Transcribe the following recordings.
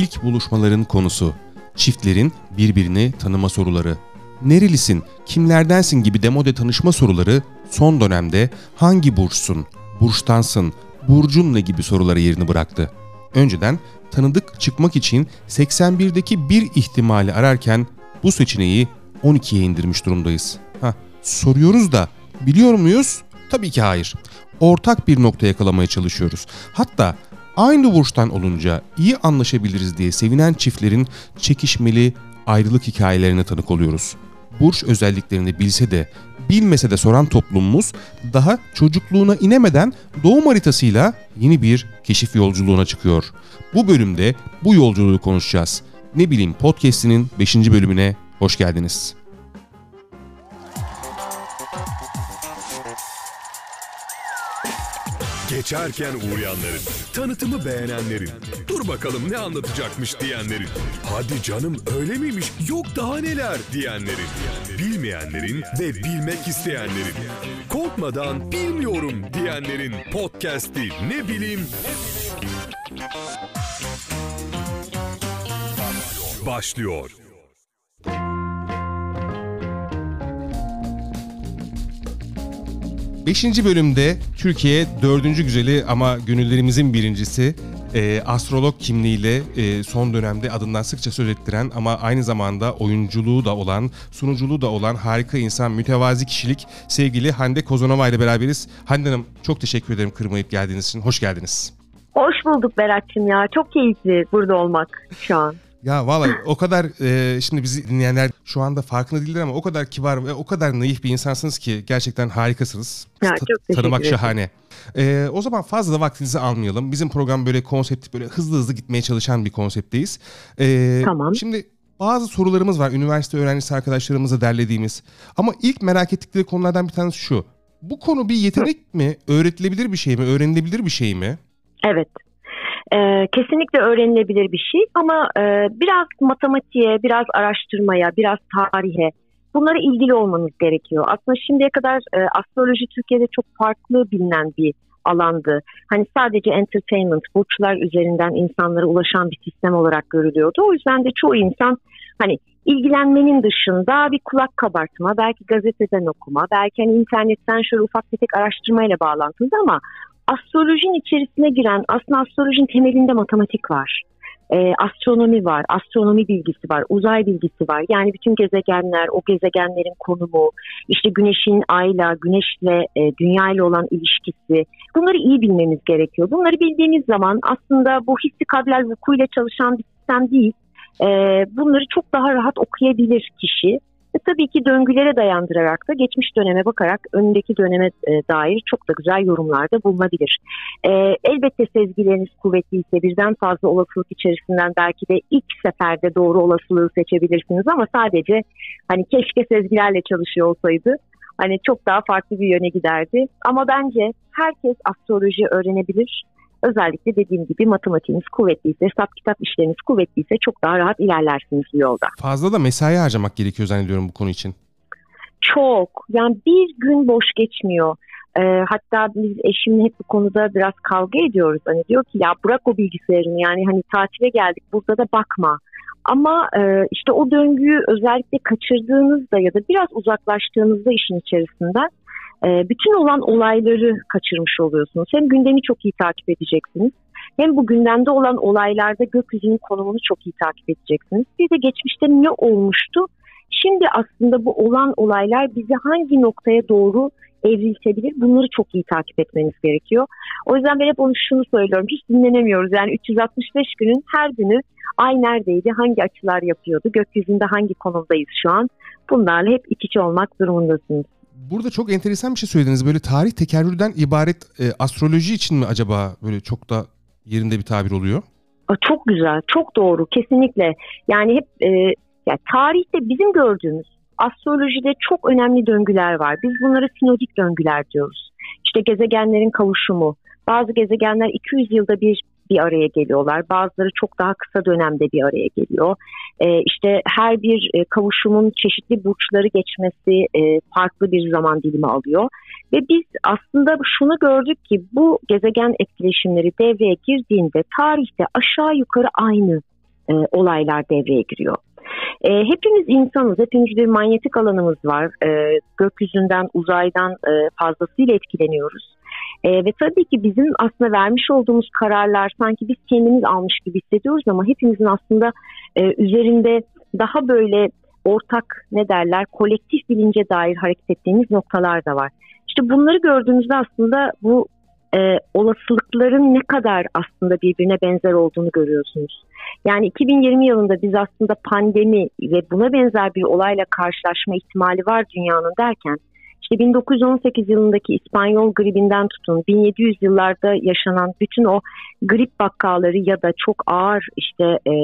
ilk buluşmaların konusu, çiftlerin birbirini tanıma soruları, nerelisin, kimlerdensin gibi demode tanışma soruları son dönemde hangi burçsun, burçtansın, burcun ne gibi soruları yerini bıraktı. Önceden tanıdık çıkmak için 81'deki bir ihtimali ararken bu seçeneği 12'ye indirmiş durumdayız. Ha, soruyoruz da biliyor muyuz? Tabii ki hayır. Ortak bir nokta yakalamaya çalışıyoruz. Hatta aynı burçtan olunca iyi anlaşabiliriz diye sevinen çiftlerin çekişmeli ayrılık hikayelerine tanık oluyoruz. Burç özelliklerini bilse de bilmese de soran toplumumuz daha çocukluğuna inemeden doğum haritasıyla yeni bir keşif yolculuğuna çıkıyor. Bu bölümde bu yolculuğu konuşacağız. Ne bileyim podcast'inin 5. bölümüne hoş geldiniz. Geçerken uğrayanların, tanıtımı beğenenlerin, dur bakalım ne anlatacakmış? diyenlerin, hadi canım öyle miymiş, yok daha neler? diyenlerin, bilmeyenlerin ve bilmek isteyenlerin, korkmadan bilmiyorum diyenlerin podcast'i ne bileyim? Başlıyor. Beşinci bölümde Türkiye dördüncü güzeli ama gönüllerimizin birincisi e, astrolog kimliğiyle e, son dönemde adından sıkça söz ettiren ama aynı zamanda oyunculuğu da olan, sunuculuğu da olan harika insan, mütevazi kişilik sevgili Hande Kozanova ile beraberiz. Hande Hanım çok teşekkür ederim kırmayıp geldiğiniz için. Hoş geldiniz. Hoş bulduk Berat'cığım ya. Çok keyifli burada olmak şu an. Ya vallahi o kadar e, şimdi bizi dinleyenler şu anda farkında değiller ama o kadar kibar ve o kadar naif bir insansınız ki gerçekten harikasınız. Ya, çok Tanımak ederim. şahane. E, o zaman fazla da vaktinizi almayalım. Bizim program böyle konsept böyle hızlı hızlı gitmeye çalışan bir konseptteyiz. E, Tamam. Şimdi bazı sorularımız var üniversite öğrencisi arkadaşlarımızla derlediğimiz. Ama ilk merak ettikleri konulardan bir tanesi şu. Bu konu bir yetenek mi? Öğretilebilir bir şey mi? Öğrenilebilir bir şey mi? Evet. Ee, kesinlikle öğrenilebilir bir şey ama e, biraz matematiğe, biraz araştırmaya, biraz tarihe bunlara ilgili olmanız gerekiyor. Aslında şimdiye kadar e, astroloji Türkiye'de çok farklı bilinen bir alandı. Hani sadece entertainment, burçlar üzerinden insanlara ulaşan bir sistem olarak görülüyordu. O yüzden de çoğu insan hani ilgilenmenin dışında bir kulak kabartma, belki gazeteden okuma, belki hani internetten şöyle ufak tefek araştırmayla bağlantılı ama astrolojinin içerisine giren aslında astrolojinin temelinde matematik var. Ee, astronomi var, astronomi bilgisi var, uzay bilgisi var. Yani bütün gezegenler, o gezegenlerin konumu, işte güneşin ayla, güneşle, e, dünya ile olan ilişkisi. Bunları iyi bilmemiz gerekiyor. Bunları bildiğimiz zaman aslında bu hissi kablel vukuyla çalışan bir sistem değil. Ee, bunları çok daha rahat okuyabilir kişi. Ve tabii ki döngülere dayandırarak da geçmiş döneme bakarak önündeki döneme e, dair çok da güzel yorumlarda bulunabilir. E, elbette sezgileriniz kuvvetliyse birden fazla olasılık içerisinden belki de ilk seferde doğru olasılığı seçebilirsiniz ama sadece hani keşke sezgilerle çalışıyor olsaydı hani çok daha farklı bir yöne giderdi. Ama bence herkes astroloji öğrenebilir. Özellikle dediğim gibi matematiğiniz kuvvetliyse, hesap kitap işleriniz kuvvetliyse çok daha rahat ilerlersiniz bu yolda. Fazla da mesai harcamak gerekiyor zannediyorum bu konu için. Çok. Yani bir gün boş geçmiyor. Ee, hatta biz eşimle hep bu konuda biraz kavga ediyoruz. Hani diyor ki ya bırak o bilgisayarını yani hani tatile geldik burada da bakma. Ama e, işte o döngüyü özellikle kaçırdığınızda ya da biraz uzaklaştığınızda işin içerisinden e, bütün olan olayları kaçırmış oluyorsunuz. Hem gündemi çok iyi takip edeceksiniz. Hem bu gündemde olan olaylarda gökyüzünün konumunu çok iyi takip edeceksiniz. Bir de geçmişte ne olmuştu? Şimdi aslında bu olan olaylar bizi hangi noktaya doğru evriltebilir? Bunları çok iyi takip etmeniz gerekiyor. O yüzden ben hep onu şunu söylüyorum. Hiç dinlenemiyoruz. Yani 365 günün her günü ay neredeydi? Hangi açılar yapıyordu? Gökyüzünde hangi konumdayız şu an? Bunlarla hep iç içe olmak durumundasınız. Burada çok enteresan bir şey söylediniz. Böyle tarih tekerrürden ibaret e, astroloji için mi acaba böyle çok da yerinde bir tabir oluyor? Çok güzel, çok doğru, kesinlikle. Yani hep e, ya tarihte bizim gördüğümüz astrolojide çok önemli döngüler var. Biz bunlara sinodik döngüler diyoruz. İşte gezegenlerin kavuşumu. Bazı gezegenler 200 yılda bir bir araya geliyorlar. Bazıları çok daha kısa dönemde bir araya geliyor. Ee, işte her bir e, kavuşumun çeşitli burçları geçmesi e, farklı bir zaman dilimi alıyor. Ve biz aslında şunu gördük ki bu gezegen etkileşimleri devreye girdiğinde tarihte aşağı yukarı aynı e, olaylar devreye giriyor. E, hepimiz insanız, hepimiz bir manyetik alanımız var. E, gökyüzünden, uzaydan e, fazlasıyla etkileniyoruz. E, ve tabii ki bizim aslında vermiş olduğumuz kararlar sanki biz kendimiz almış gibi hissediyoruz ama hepimizin aslında e, üzerinde daha böyle ortak ne derler kolektif bilince dair hareket ettiğimiz noktalar da var. İşte bunları gördüğümüzde aslında bu e, olasılıkların ne kadar aslında birbirine benzer olduğunu görüyorsunuz. Yani 2020 yılında biz aslında pandemi ve buna benzer bir olayla karşılaşma ihtimali var dünyanın derken işte 1918 yılındaki İspanyol gribinden tutun 1700 yıllarda yaşanan bütün o grip vakaları ya da çok ağır işte e,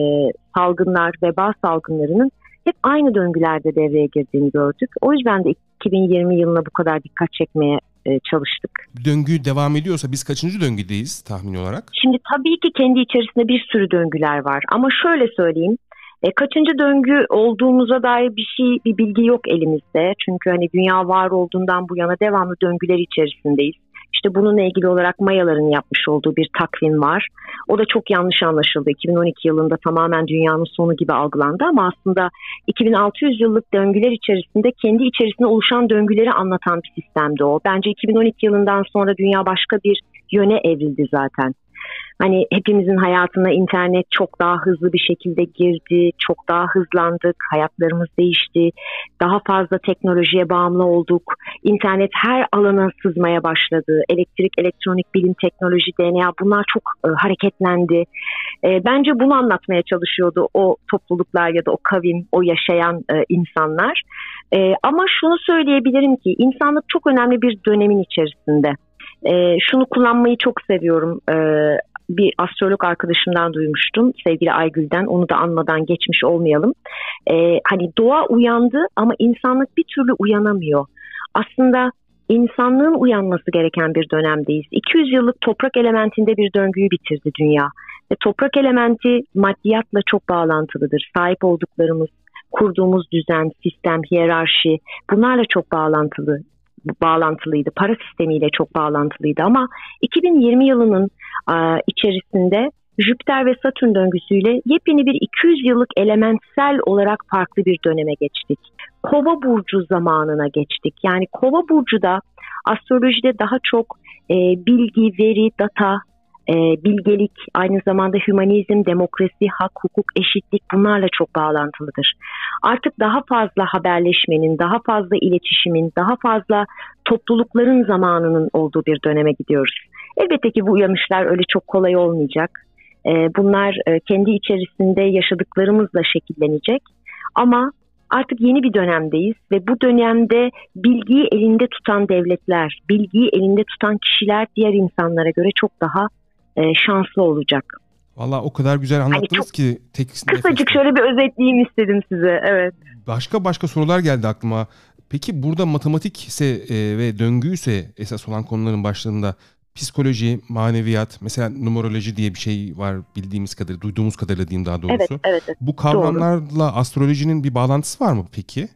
salgınlar, veba salgınlarının hep aynı döngülerde devreye girdiğini gördük. O yüzden de 2020 yılına bu kadar dikkat çekmeye e, çalıştık. Döngü devam ediyorsa biz kaçıncı döngüdeyiz tahmin olarak? Şimdi tabii ki kendi içerisinde bir sürü döngüler var ama şöyle söyleyeyim. E, kaçıncı döngü olduğumuza dair bir şey, bir bilgi yok elimizde. Çünkü hani dünya var olduğundan bu yana devamlı döngüler içerisindeyiz. İşte bununla ilgili olarak Mayaların yapmış olduğu bir takvim var. O da çok yanlış anlaşıldı. 2012 yılında tamamen dünyanın sonu gibi algılandı ama aslında 2600 yıllık döngüler içerisinde kendi içerisinde oluşan döngüleri anlatan bir sistemdi o. Bence 2012 yılından sonra dünya başka bir yöne evrildi zaten. Hani hepimizin hayatına internet çok daha hızlı bir şekilde girdi, çok daha hızlandık, hayatlarımız değişti, daha fazla teknolojiye bağımlı olduk, internet her alana sızmaya başladı, elektrik, elektronik, bilim, teknoloji, DNA bunlar çok e, hareketlendi. E, bence bunu anlatmaya çalışıyordu o topluluklar ya da o kavim, o yaşayan e, insanlar. E, ama şunu söyleyebilirim ki insanlık çok önemli bir dönemin içerisinde. E, şunu kullanmayı çok seviyorum. E, bir astrolog arkadaşımdan duymuştum sevgili Aygül'den onu da anmadan geçmiş olmayalım. Ee, hani doğa uyandı ama insanlık bir türlü uyanamıyor. Aslında insanlığın uyanması gereken bir dönemdeyiz. 200 yıllık toprak elementinde bir döngüyü bitirdi dünya. Ve toprak elementi maddiyatla çok bağlantılıdır. Sahip olduklarımız, kurduğumuz düzen, sistem, hiyerarşi bunlarla çok bağlantılı bağlantılıydı. Para sistemiyle çok bağlantılıydı ama 2020 yılının içerisinde Jüpiter ve Satürn döngüsüyle yepyeni bir 200 yıllık elementsel olarak farklı bir döneme geçtik. Kova burcu zamanına geçtik. Yani Kova burcu da astrolojide daha çok e, bilgi, veri, data, e, bilgelik, aynı zamanda hümanizm, demokrasi, hak, hukuk, eşitlik bunlarla çok bağlantılıdır. Artık daha fazla haberleşmenin, daha fazla iletişimin, daha fazla toplulukların zamanının olduğu bir döneme gidiyoruz. Elbette ki bu uyanışlar öyle çok kolay olmayacak. E, bunlar e, kendi içerisinde yaşadıklarımızla şekillenecek. Ama artık yeni bir dönemdeyiz ve bu dönemde bilgiyi elinde tutan devletler, bilgiyi elinde tutan kişiler diğer insanlara göre çok daha e, şanslı olacak. Valla o kadar güzel hani anlattınız hani ki tek Kısacık nefeste. şöyle bir özetleyeyim istedim size. Evet. Başka başka sorular geldi aklıma. Peki burada matematik ise e, ve döngü ise esas olan konuların başlarında psikoloji, maneviyat, mesela numeroloji diye bir şey var bildiğimiz kadarıyla, duyduğumuz kadarıyla diyeyim daha doğrusu. Evet, evet. evet. Bu kavramlarla Doğru. astrolojinin bir bağlantısı var mı peki?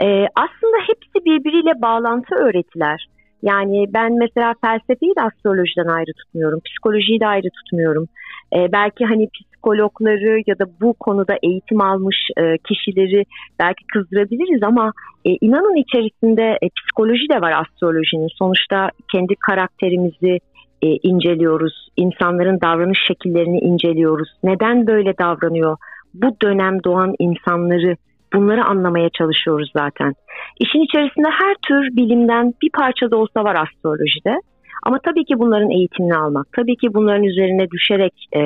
Ee, aslında hepsi birbiriyle bağlantı öğretiler. Yani ben mesela felsefeyi de astrolojiden ayrı tutmuyorum. Psikolojiyi de ayrı tutmuyorum. E, belki hani psikologları ya da bu konuda eğitim almış e, kişileri belki kızdırabiliriz ama e, inanın içerisinde e, psikoloji de var astrolojinin. Sonuçta kendi karakterimizi e, inceliyoruz. İnsanların davranış şekillerini inceliyoruz. Neden böyle davranıyor? Bu dönem doğan insanları Bunları anlamaya çalışıyoruz zaten. İşin içerisinde her tür bilimden bir parça da olsa var astrolojide. Ama tabii ki bunların eğitimini almak, tabii ki bunların üzerine düşerek e,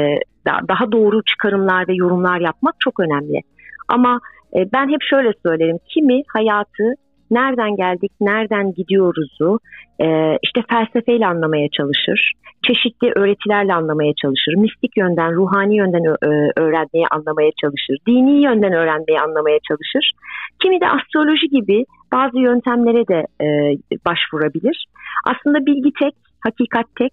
daha doğru çıkarımlar ve yorumlar yapmak çok önemli. Ama e, ben hep şöyle söylerim, kimi hayatı nereden geldik, nereden gidiyoruzu e, işte felsefeyle anlamaya çalışır. Çeşitli öğretilerle anlamaya çalışır. Mistik yönden, ruhani yönden öğrenmeyi anlamaya çalışır. Dini yönden öğrenmeyi anlamaya çalışır. Kimi de astroloji gibi bazı yöntemlere de e, başvurabilir. Aslında bilgi tek, hakikat tek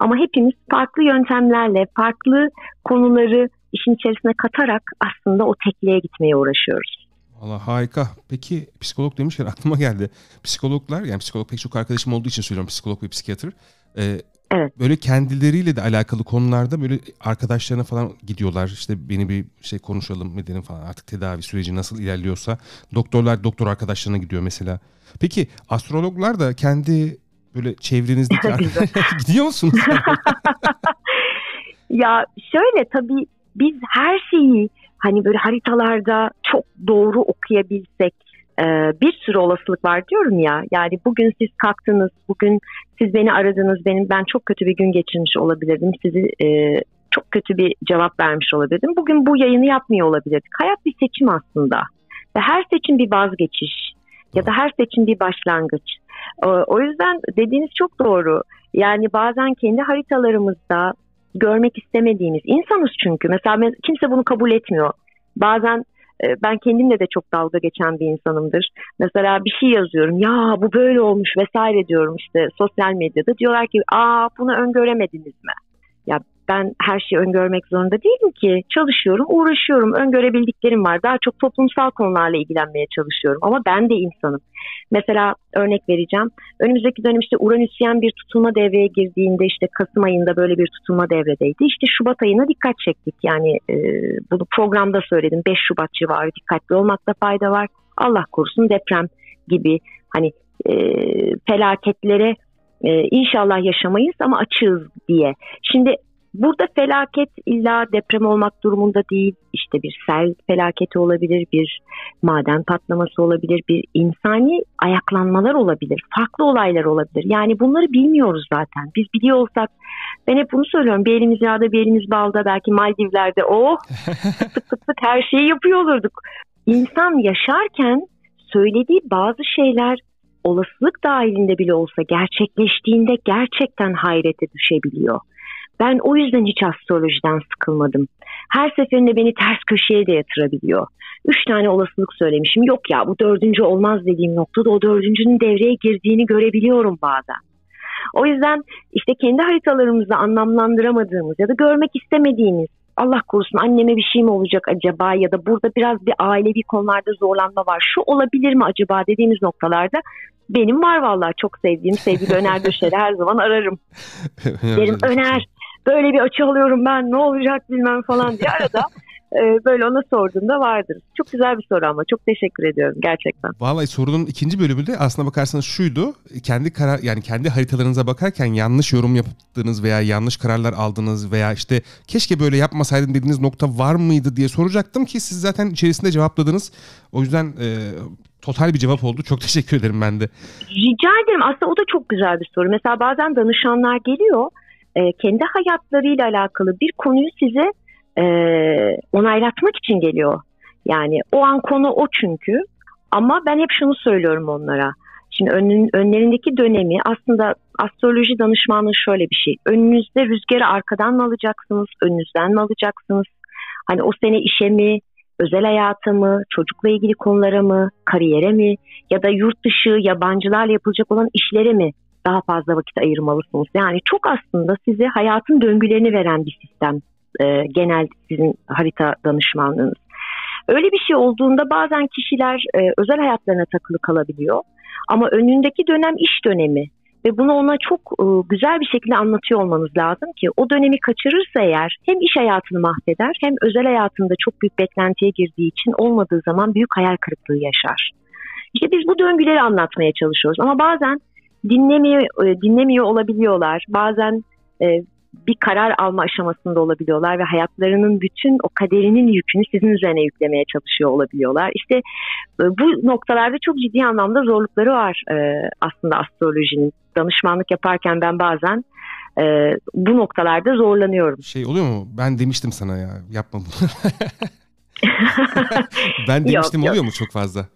ama hepimiz farklı yöntemlerle, farklı konuları işin içerisine katarak aslında o tekliğe gitmeye uğraşıyoruz. Valla harika. Peki psikolog demişken aklıma geldi. Psikologlar yani psikolog pek çok arkadaşım olduğu için söylüyorum psikolog ve psikiyatr. E, evet. Böyle kendileriyle de alakalı konularda böyle arkadaşlarına falan gidiyorlar. İşte beni bir şey konuşalım edelim falan. Artık tedavi süreci nasıl ilerliyorsa doktorlar doktor arkadaşlarına gidiyor mesela. Peki astrologlar da kendi böyle çevrenizdeki gidiyor musunuz? ya şöyle tabii biz her şeyi hani böyle haritalarda çok doğru okuyabilsek e, bir sürü olasılık var diyorum ya. Yani bugün siz kalktınız, bugün siz beni aradınız, benim ben çok kötü bir gün geçirmiş olabilirdim. Sizi e, çok kötü bir cevap vermiş olabilirdim. Bugün bu yayını yapmıyor olabilirdik. Hayat bir seçim aslında. Ve her seçim bir vazgeçiş ya da her seçim bir başlangıç. O yüzden dediğiniz çok doğru. Yani bazen kendi haritalarımızda görmek istemediğimiz insanız çünkü. Mesela kimse bunu kabul etmiyor. Bazen e, ben kendimle de çok dalga geçen bir insanımdır. Mesela bir şey yazıyorum. Ya bu böyle olmuş vesaire diyorum işte sosyal medyada. Diyorlar ki aa bunu öngöremediniz mi? Ya ben her şeyi öngörmek zorunda değilim ki. Çalışıyorum, uğraşıyorum, öngörebildiklerim var. Daha çok toplumsal konularla ilgilenmeye çalışıyorum. Ama ben de insanım. Mesela örnek vereceğim. Önümüzdeki dönem işte Uranüsyen bir tutulma devreye girdiğinde işte Kasım ayında böyle bir tutulma devredeydi. İşte Şubat ayına dikkat çektik. Yani e, bunu programda söyledim. 5 Şubat civarı dikkatli olmakta fayda var. Allah korusun deprem gibi hani e, felaketlere e, inşallah yaşamayız ama açığız diye. Şimdi Burada felaket illa deprem olmak durumunda değil. İşte bir sel felaketi olabilir, bir maden patlaması olabilir, bir insani ayaklanmalar olabilir, farklı olaylar olabilir. Yani bunları bilmiyoruz zaten. Biz biliyor olsak ben hep bunu söylüyorum. Bir elimiz yağda, bir elimiz balda, belki Maldivler'de oh tık tık tık tık her şeyi yapıyor olurduk. İnsan yaşarken söylediği bazı şeyler olasılık dahilinde bile olsa gerçekleştiğinde gerçekten hayrete düşebiliyor. Ben o yüzden hiç astrolojiden sıkılmadım. Her seferinde beni ters köşeye de yatırabiliyor. Üç tane olasılık söylemişim. Yok ya bu dördüncü olmaz dediğim noktada o dördüncünün devreye girdiğini görebiliyorum bazen. O yüzden işte kendi haritalarımızda anlamlandıramadığımız ya da görmek istemediğimiz Allah korusun anneme bir şey mi olacak acaba ya da burada biraz bir ailevi konularda zorlanma var. Şu olabilir mi acaba dediğimiz noktalarda benim var vallahi çok sevdiğim sevgili Öner Döşer'i her zaman ararım. Derim Öner böyle bir açı alıyorum ben ne olacak bilmem falan diye arada e, böyle ona sorduğumda vardır. Çok güzel bir soru ama çok teşekkür ediyorum gerçekten. Vallahi sorunun ikinci bölümünde aslına bakarsanız şuydu. Kendi karar yani kendi haritalarınıza bakarken yanlış yorum yaptığınız veya yanlış kararlar aldınız veya işte keşke böyle yapmasaydım dediğiniz nokta var mıydı diye soracaktım ki siz zaten içerisinde cevapladınız. O yüzden e, total bir cevap oldu. Çok teşekkür ederim ben de. Rica ederim. Aslında o da çok güzel bir soru. Mesela bazen danışanlar geliyor e, kendi hayatlarıyla alakalı bir konuyu size e, onaylatmak için geliyor. Yani o an konu o çünkü. Ama ben hep şunu söylüyorum onlara. Şimdi önün, önlerindeki dönemi aslında astroloji danışmanlığı şöyle bir şey. Önünüzde rüzgarı arkadan mı alacaksınız, önünüzden mi alacaksınız? Hani o sene işe mi, özel hayata mı, çocukla ilgili konulara mı, kariyere mi ya da yurt dışı yabancılarla yapılacak olan işlere mi daha fazla vakit ayırmalısınız. Yani çok aslında size hayatın döngülerini veren bir sistem e, genel sizin harita danışmanlığınız. Öyle bir şey olduğunda bazen kişiler e, özel hayatlarına takılı kalabiliyor. Ama önündeki dönem iş dönemi ve bunu ona çok e, güzel bir şekilde anlatıyor olmanız lazım ki o dönemi kaçırırsa eğer hem iş hayatını mahveder hem özel hayatında çok büyük beklentiye girdiği için olmadığı zaman büyük hayal kırıklığı yaşar. İşte biz bu döngüleri anlatmaya çalışıyoruz ama bazen dinlemiyor, e, dinlemiyor olabiliyorlar. Bazen e, bir karar alma aşamasında olabiliyorlar ve hayatlarının bütün o kaderinin yükünü sizin üzerine yüklemeye çalışıyor olabiliyorlar. İşte e, bu noktalarda çok ciddi anlamda zorlukları var aslında astrolojinin. Danışmanlık yaparken ben bazen bu noktalarda zorlanıyorum. Şey oluyor mu? Ben demiştim sana ya yapma bunu. ben demiştim yok, oluyor yok. mu çok fazla?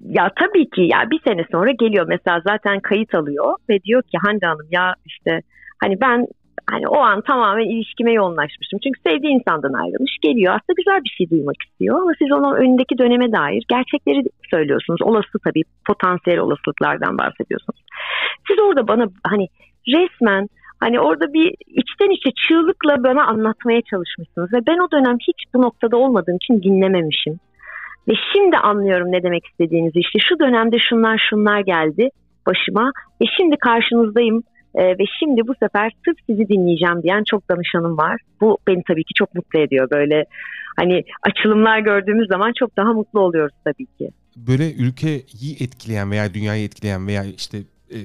Ya tabii ki ya bir sene sonra geliyor mesela zaten kayıt alıyor ve diyor ki Hande Hanım ya işte hani ben hani o an tamamen ilişkime yoğunlaşmıştım. Çünkü sevdiği insandan ayrılmış geliyor. Aslında güzel bir şey duymak istiyor ama siz onun önündeki döneme dair gerçekleri söylüyorsunuz. Olası tabii potansiyel olasılıklardan bahsediyorsunuz. Siz orada bana hani resmen hani orada bir içten içe çığlıkla bana anlatmaya çalışmışsınız ve ben o dönem hiç bu noktada olmadığım için dinlememişim. Ve şimdi anlıyorum ne demek istediğinizi. İşte şu dönemde şunlar şunlar geldi başıma ve şimdi karşınızdayım E, ve şimdi bu sefer sırf sizi dinleyeceğim diyen çok danışanım var. Bu beni tabii ki çok mutlu ediyor. Böyle hani açılımlar gördüğümüz zaman çok daha mutlu oluyoruz tabii ki. Böyle ülkeyi etkileyen veya dünyayı etkileyen veya işte e,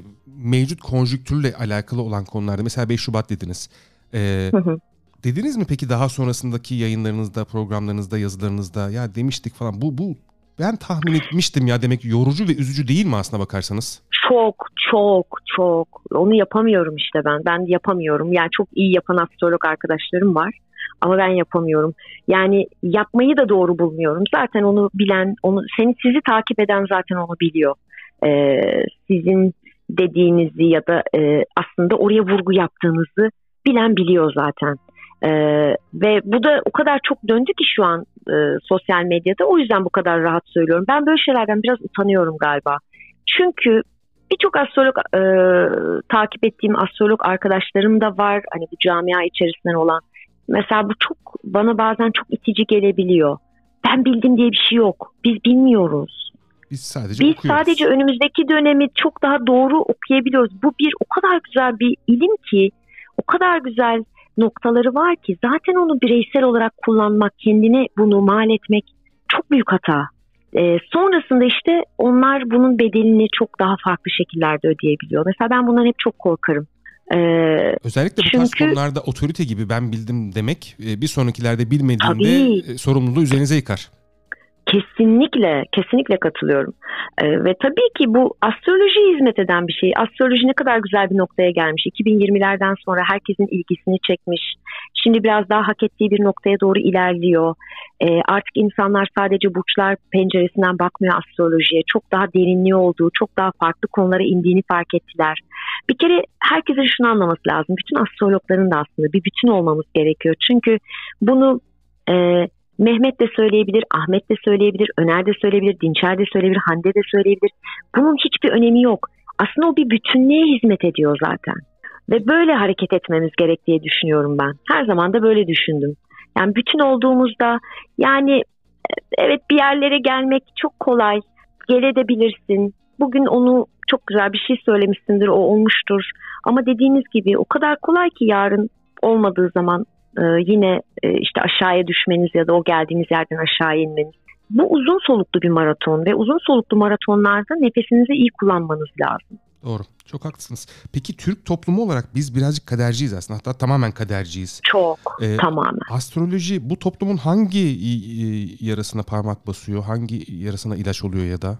mevcut konjüktürle alakalı olan konularda mesela 5 Şubat dediniz. E, hı hı. Dediniz mi peki daha sonrasındaki yayınlarınızda, programlarınızda, yazılarınızda ya demiştik falan bu bu ben tahmin etmiştim ya demek yorucu ve üzücü değil mi aslına bakarsanız? Çok çok çok onu yapamıyorum işte ben ben yapamıyorum yani çok iyi yapan astrolog arkadaşlarım var ama ben yapamıyorum. Yani yapmayı da doğru bulmuyorum. Zaten onu bilen, onu seni sizi takip eden zaten onu biliyor. Ee, sizin dediğinizi ya da e, aslında oraya vurgu yaptığınızı bilen biliyor zaten. Ee, ve bu da o kadar çok döndü ki şu an e, sosyal medyada o yüzden bu kadar rahat söylüyorum. Ben böyle şeylerden biraz utanıyorum galiba. Çünkü birçok astrolog e, takip ettiğim astrolog arkadaşlarım da var. Hani bu camia içerisinden olan. Mesela bu çok bana bazen çok itici gelebiliyor. Ben bildim diye bir şey yok. Biz bilmiyoruz. Biz sadece Biz okuyoruz. sadece önümüzdeki dönemi çok daha doğru okuyabiliyoruz. Bu bir o kadar güzel bir ilim ki, o kadar güzel noktaları var ki zaten onu bireysel olarak kullanmak, kendine bunu mal etmek çok büyük hata. E, sonrasında işte onlar bunun bedelini çok daha farklı şekillerde ödeyebiliyor. Mesela ben bundan hep çok korkarım. Ee, Özellikle bu çünkü, tarz konularda otorite gibi ben bildim demek bir sonrakilerde bilmediğinde tabii, sorumluluğu üzerinize yıkar. Kesinlikle, kesinlikle katılıyorum. Ee, ve tabii ki bu astroloji hizmet eden bir şey. Astroloji ne kadar güzel bir noktaya gelmiş. 2020'lerden sonra herkesin ilgisini çekmiş. Şimdi biraz daha hak ettiği bir noktaya doğru ilerliyor. Ee, artık insanlar sadece burçlar penceresinden bakmıyor astrolojiye. Çok daha derinliği olduğu, çok daha farklı konulara indiğini fark ettiler. Bir kere herkesin şunu anlaması lazım. Bütün astrologların da aslında bir bütün olmamız gerekiyor. Çünkü bunu... E, Mehmet de söyleyebilir, Ahmet de söyleyebilir, Öner de söyleyebilir, Dinçer de söyleyebilir, Hande de söyleyebilir. Bunun hiçbir önemi yok. Aslında o bir bütünlüğe hizmet ediyor zaten. Ve böyle hareket etmemiz gerek diye düşünüyorum ben. Her zaman da böyle düşündüm. Yani bütün olduğumuzda yani evet bir yerlere gelmek çok kolay. Gelebilirsin. Bugün onu çok güzel bir şey söylemişsindir, o olmuştur. Ama dediğiniz gibi o kadar kolay ki yarın olmadığı zaman e, yine e, işte aşağıya düşmeniz ya da o geldiğiniz yerden aşağı inmeniz. Bu uzun soluklu bir maraton ve uzun soluklu maratonlarda nefesinizi iyi kullanmanız lazım. Doğru. Çok haklısınız. Peki Türk toplumu olarak biz birazcık kaderciyiz aslında. Hatta tamamen kaderciyiz. Çok. Ee, tamamen. Astroloji bu toplumun hangi yarasına parmak basıyor? Hangi yarasına ilaç oluyor ya da?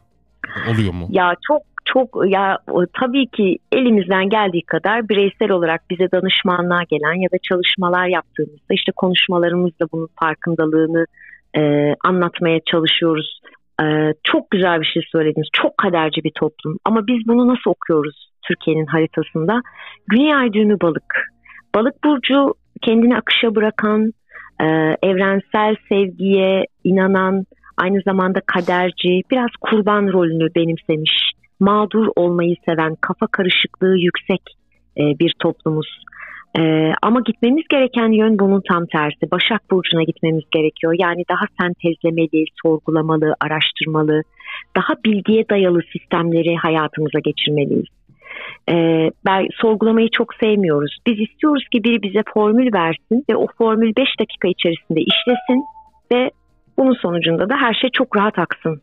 Oluyor mu? Ya çok çok ya tabii ki elimizden geldiği kadar bireysel olarak bize danışmanlığa gelen ya da çalışmalar yaptığımızda işte konuşmalarımızda bunun farkındalığını e, anlatmaya çalışıyoruz. E, çok güzel bir şey söylediniz. Çok kaderci bir toplum. Ama biz bunu nasıl okuyoruz Türkiye'nin haritasında? Güney ay düğümü balık. Balık burcu kendini akışa bırakan, e, evrensel sevgiye inanan, aynı zamanda kaderci, biraz kurban rolünü benimsemiş mağdur olmayı seven, kafa karışıklığı yüksek e, bir toplumuz. E, ama gitmemiz gereken yön bunun tam tersi. Başak Burcu'na gitmemiz gerekiyor. Yani daha sentezlemeli, sorgulamalı, araştırmalı, daha bilgiye dayalı sistemleri hayatımıza geçirmeliyiz. Ee, ben sorgulamayı çok sevmiyoruz. Biz istiyoruz ki biri bize formül versin ve o formül 5 dakika içerisinde işlesin ve bunun sonucunda da her şey çok rahat aksın.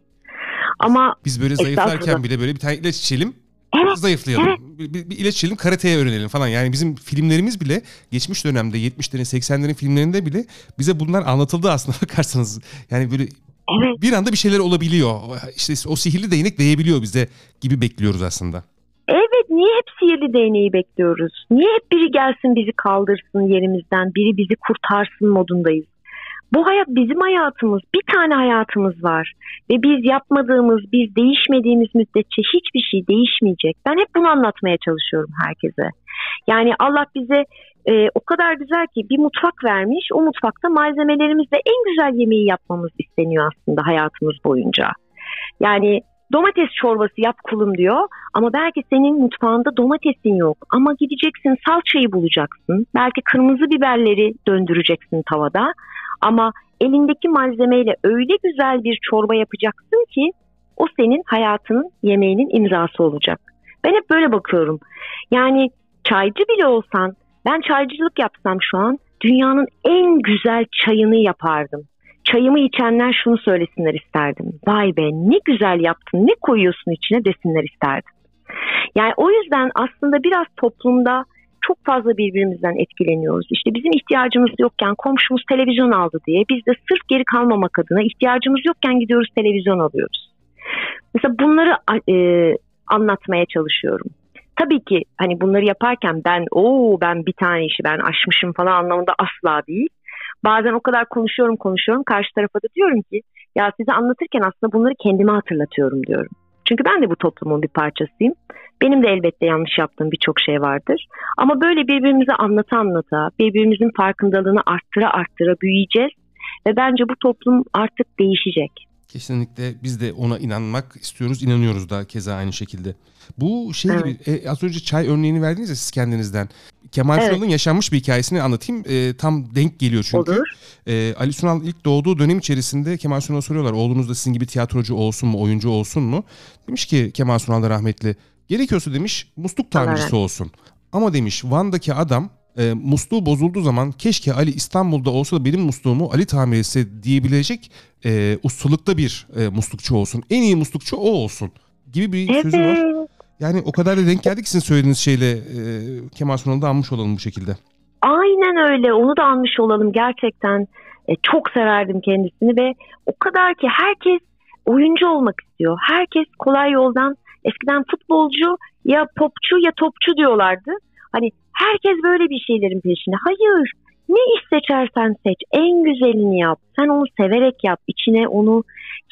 Ama biz böyle zayıflarken bile böyle bir tane ilaç içelim. Evet, zayıflayalım. Evet. Bir, bir, bir ilaç içelim, karateye öğrenelim falan. Yani bizim filmlerimiz bile geçmiş dönemde 70'lerin 80'lerin filmlerinde bile bize bunlar anlatıldı aslında bakarsanız. Yani böyle evet. bir anda bir şeyler olabiliyor. İşte o sihirli değnek değebiliyor bize gibi bekliyoruz aslında. Evet niye hep sihirli değneği bekliyoruz? Niye hep biri gelsin bizi kaldırsın yerimizden, biri bizi kurtarsın modundayız? Bu hayat bizim hayatımız. Bir tane hayatımız var. Ve biz yapmadığımız, biz değişmediğimiz müddetçe hiçbir şey değişmeyecek. Ben hep bunu anlatmaya çalışıyorum herkese. Yani Allah bize e, o kadar güzel ki bir mutfak vermiş. O mutfakta malzemelerimizle en güzel yemeği yapmamız isteniyor aslında hayatımız boyunca. Yani domates çorbası yap kulum diyor ama belki senin mutfağında domatesin yok ama gideceksin salçayı bulacaksın belki kırmızı biberleri döndüreceksin tavada ama elindeki malzemeyle öyle güzel bir çorba yapacaksın ki o senin hayatının yemeğinin imzası olacak. Ben hep böyle bakıyorum. Yani çaycı bile olsan ben çaycılık yapsam şu an dünyanın en güzel çayını yapardım. Çayımı içenler şunu söylesinler isterdim. Vay be ne güzel yaptın ne koyuyorsun içine desinler isterdim. Yani o yüzden aslında biraz toplumda çok fazla birbirimizden etkileniyoruz. İşte bizim ihtiyacımız yokken komşumuz televizyon aldı diye biz de sırf geri kalmamak adına ihtiyacımız yokken gidiyoruz televizyon alıyoruz. Mesela bunları e, anlatmaya çalışıyorum. Tabii ki hani bunları yaparken ben o ben bir tane işi ben aşmışım falan anlamında asla değil. Bazen o kadar konuşuyorum konuşuyorum karşı tarafa da diyorum ki ya size anlatırken aslında bunları kendime hatırlatıyorum diyorum. Çünkü ben de bu toplumun bir parçasıyım. Benim de elbette yanlış yaptığım birçok şey vardır. Ama böyle birbirimize anlata anlata, birbirimizin farkındalığını arttıra arttıra büyüyeceğiz. Ve bence bu toplum artık değişecek. Kesinlikle biz de ona inanmak istiyoruz, inanıyoruz da keza aynı şekilde. Bu şey evet. gibi e, az önce çay örneğini verdiniz ya siz kendinizden. Kemal evet. Sunal'ın yaşanmış bir hikayesini anlatayım. E, tam denk geliyor çünkü. Olur. E, Ali Sunal ilk doğduğu dönem içerisinde Kemal Sunal'a soruyorlar. Oğlunuz da sizin gibi tiyatrocu olsun mu, oyuncu olsun mu? Demiş ki Kemal Sunal da rahmetli. Gerekiyorsa demiş musluk tamircisi evet. olsun. Ama demiş Van'daki adam e, musluğu bozulduğu zaman keşke Ali İstanbul'da olsa da benim musluğumu Ali tamir etse diyebilecek e, ustalıkta bir e, muslukçu olsun. En iyi muslukçu o olsun gibi bir evet. sözü var. Yani o kadar da denk geldik sizin söylediğiniz şeyle e, Kemal Sunal'ı da anmış olalım bu şekilde. Aynen öyle onu da anmış olalım gerçekten. E, çok severdim kendisini ve o kadar ki herkes oyuncu olmak istiyor. Herkes kolay yoldan eskiden futbolcu ya popçu ya topçu diyorlardı. Hani herkes böyle bir şeylerin peşinde. Hayır ne iş seçersen seç en güzelini yap. Sen onu severek yap. içine onu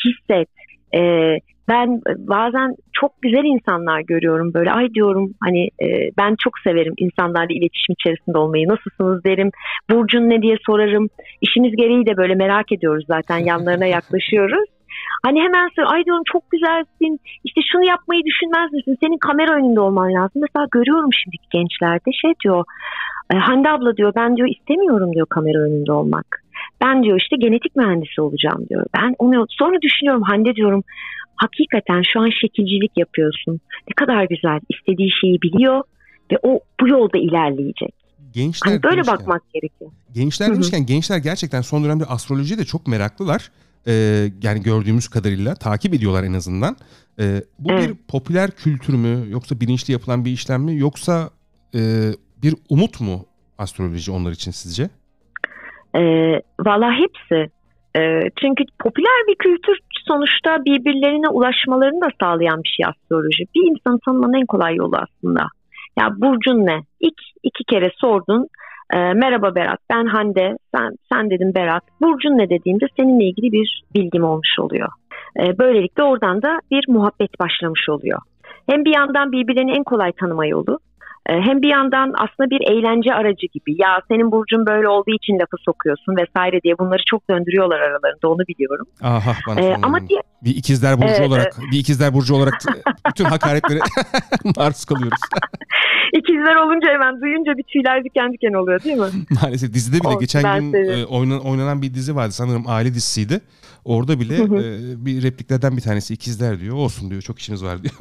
hisset. Ee, ben bazen çok güzel insanlar görüyorum böyle ay diyorum hani e, ben çok severim insanlarla iletişim içerisinde olmayı nasılsınız? derim. Burcun ne? diye sorarım. İşimiz gereği de böyle merak ediyoruz zaten yanlarına yaklaşıyoruz. Hani hemen söyle ay diyorum çok güzelsin. İşte şunu yapmayı düşünmez misin? Senin kamera önünde olman lazım. Mesela görüyorum şimdiki gençlerde şey diyor e, Hande abla diyor ben diyor istemiyorum diyor kamera önünde olmak. Ben diyor işte genetik mühendisi olacağım diyor. Ben onu sonra düşünüyorum Hande diyorum hakikaten şu an şekilcilik yapıyorsun. Ne kadar güzel istediği şeyi biliyor ve o bu yolda ilerleyecek. Gençler hani böyle demişken, bakmak gerekiyor. Gençler demişken gençler gerçekten son dönemde astrolojiye de çok meraklılar. Ee, yani gördüğümüz kadarıyla takip ediyorlar en azından. Ee, bu evet. bir popüler kültür mü yoksa bilinçli yapılan bir işlem mi yoksa e, bir umut mu astroloji onlar için sizce? E, Valla hepsi. E, çünkü popüler bir kültür sonuçta birbirlerine ulaşmalarını da sağlayan bir şey astroloji. Bir insanı tanımanın en kolay yolu aslında. Ya burcun ne? İlk iki kere sordun. E, merhaba Berat, ben Hande. Sen sen dedim Berat. Burcun ne dediğimde seninle ilgili bir bilgim olmuş oluyor. E, böylelikle oradan da bir muhabbet başlamış oluyor. Hem bir yandan birbirlerini en kolay tanıma yolu hem bir yandan aslında bir eğlence aracı gibi ya senin burcun böyle olduğu için lafı sokuyorsun vesaire diye bunları çok döndürüyorlar aralarında onu biliyorum. Aha bana ee, ama diye, bir ikizler burcu evet, olarak bir ikizler burcu olarak bütün hakaretlere maruz kalıyoruz. İkizler olunca hemen duyunca bir tüyler diken diken oluyor değil mi? Maalesef dizide bile o, geçen gün e, oynan, oynanan bir dizi vardı sanırım aile dizisiydi. Orada bile e, bir repliklerden bir tanesi ikizler diyor olsun diyor çok işimiz var diyor.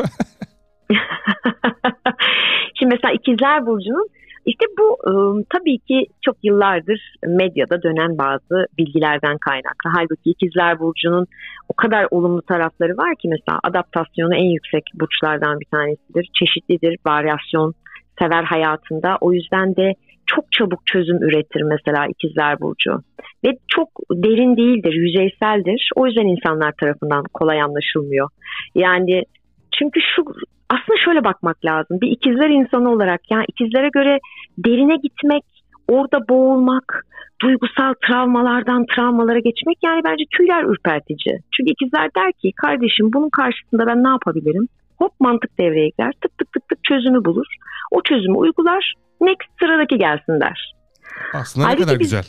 Mesela ikizler burcunun işte bu ıı, tabii ki çok yıllardır medyada dönen bazı bilgilerden kaynaklı. Halbuki ikizler burcunun o kadar olumlu tarafları var ki mesela adaptasyonu en yüksek burçlardan bir tanesidir. Çeşitlidir, varyasyon sever hayatında. O yüzden de çok çabuk çözüm üretir mesela ikizler burcu. Ve çok derin değildir, yüzeyseldir. O yüzden insanlar tarafından kolay anlaşılmıyor. Yani çünkü şu aslında şöyle bakmak lazım. Bir ikizler insanı olarak yani ikizlere göre derine gitmek, orada boğulmak, duygusal travmalardan travmalara geçmek yani bence tüyler ürpertici. Çünkü ikizler der ki kardeşim bunun karşısında ben ne yapabilirim? Hop mantık devreye girer. Tık tık tık tık çözümü bulur. O çözümü uygular. Next sıradaki gelsin der. Aslında Halbuki ne kadar biz, güzel.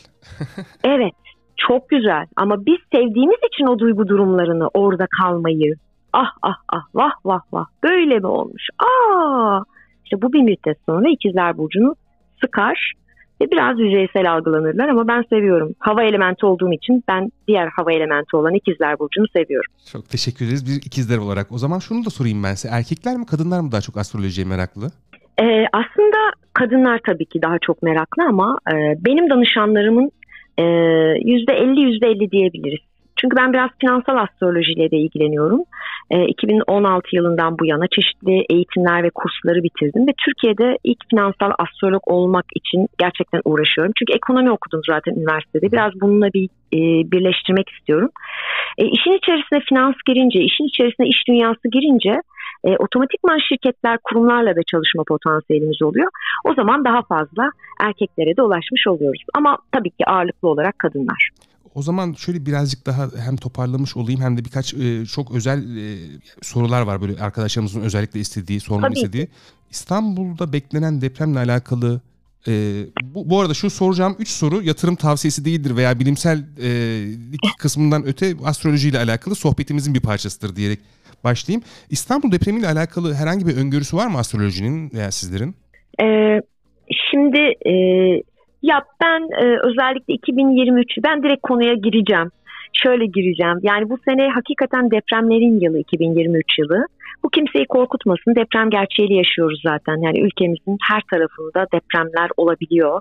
evet çok güzel ama biz sevdiğimiz için o duygu durumlarını orada kalmayı, ah ah ah vah vah vah böyle mi olmuş? Aa işte bu bir müddet sonra ikizler burcunu sıkar ve biraz yüzeysel algılanırlar ama ben seviyorum. Hava elementi olduğum için ben diğer hava elementi olan ikizler burcunu seviyorum. Çok teşekkür ederiz bir ikizler olarak. O zaman şunu da sorayım ben size. Erkekler mi kadınlar mı daha çok astrolojiye meraklı? Ee, aslında kadınlar tabii ki daha çok meraklı ama e, benim danışanlarımın e, %50 %50 diyebiliriz. Çünkü ben biraz finansal astrolojiyle de ilgileniyorum. E, 2016 yılından bu yana çeşitli eğitimler ve kursları bitirdim ve Türkiye'de ilk finansal astrolog olmak için gerçekten uğraşıyorum. Çünkü ekonomi okudum zaten üniversitede. Biraz bununla bir e, birleştirmek istiyorum. E, işin içerisine finans girince, işin içerisine iş dünyası girince e, otomatikman şirketler, kurumlarla da çalışma potansiyelimiz oluyor. O zaman daha fazla erkeklere de ulaşmış oluyoruz. Ama tabii ki ağırlıklı olarak kadınlar. O zaman şöyle birazcık daha hem toparlamış olayım hem de birkaç e, çok özel e, sorular var böyle arkadaşlarımızın özellikle istediği, Tabii. istediği. İstanbul'da beklenen depremle alakalı e, bu, bu arada şu soracağım 3 soru yatırım tavsiyesi değildir veya bilimsel e, kısmından öte astrolojiyle alakalı sohbetimizin bir parçasıdır diyerek başlayayım. İstanbul depremiyle alakalı herhangi bir öngörüsü var mı astrolojinin veya sizlerin? Ee, şimdi e, ya ben e, özellikle 2023 ben direkt konuya gireceğim. Şöyle gireceğim. Yani bu sene hakikaten depremlerin yılı 2023 yılı. Bu kimseyi korkutmasın. Deprem gerçeğiyle yaşıyoruz zaten. Yani ülkemizin her tarafında depremler olabiliyor.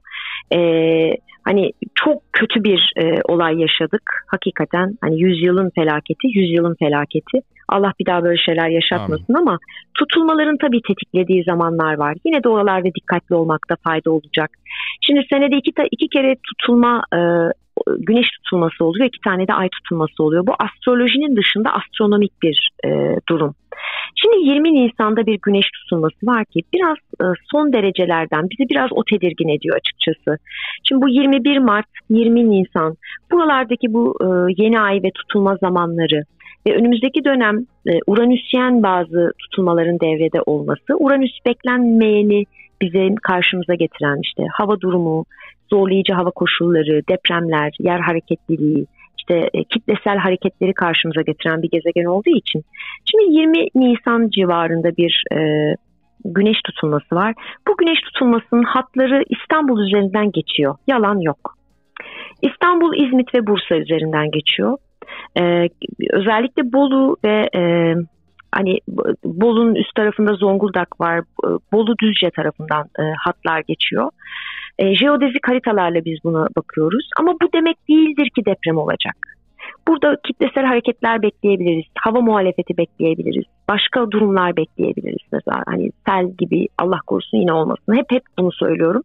Ee, hani çok kötü bir e, olay yaşadık. Hakikaten hani yüzyılın felaketi, yüzyılın felaketi. Allah bir daha böyle şeyler yaşatmasın Amin. ama tutulmaların tabii tetiklediği zamanlar var. Yine de oralarda dikkatli olmakta fayda olacak. Şimdi senede iki, iki kere tutulma e, güneş tutulması oluyor, iki tane de ay tutulması oluyor. Bu astrolojinin dışında astronomik bir e, durum. Şimdi 20 Nisan'da bir güneş tutulması var ki biraz e, son derecelerden bizi biraz o tedirgin ediyor açıkçası. Şimdi bu 21 Mart, 20 Nisan buralardaki bu e, yeni ay ve tutulma zamanları ve önümüzdeki dönem e, Uranüsyen bazı tutulmaların devrede olması, Uranüs beklenmeyeni bize karşımıza getiren işte hava durumu, zorlayıcı hava koşulları, depremler, yer hareketliliği, işte e, kitlesel hareketleri karşımıza getiren bir gezegen olduğu için. Şimdi 20 Nisan civarında bir e, güneş tutulması var. Bu güneş tutulmasının hatları İstanbul üzerinden geçiyor. Yalan yok. İstanbul, İzmit ve Bursa üzerinden geçiyor. Ee, özellikle Bolu ve e, hani Bolu'nun üst tarafında Zonguldak var. Bolu Düzce tarafından e, hatlar geçiyor. E, jeodezik haritalarla biz buna bakıyoruz. Ama bu demek değildir ki deprem olacak. Burada kitlesel hareketler bekleyebiliriz, hava muhalefeti bekleyebiliriz, başka durumlar bekleyebiliriz mesela hani sel gibi Allah korusun yine olmasın. Hep hep bunu söylüyorum.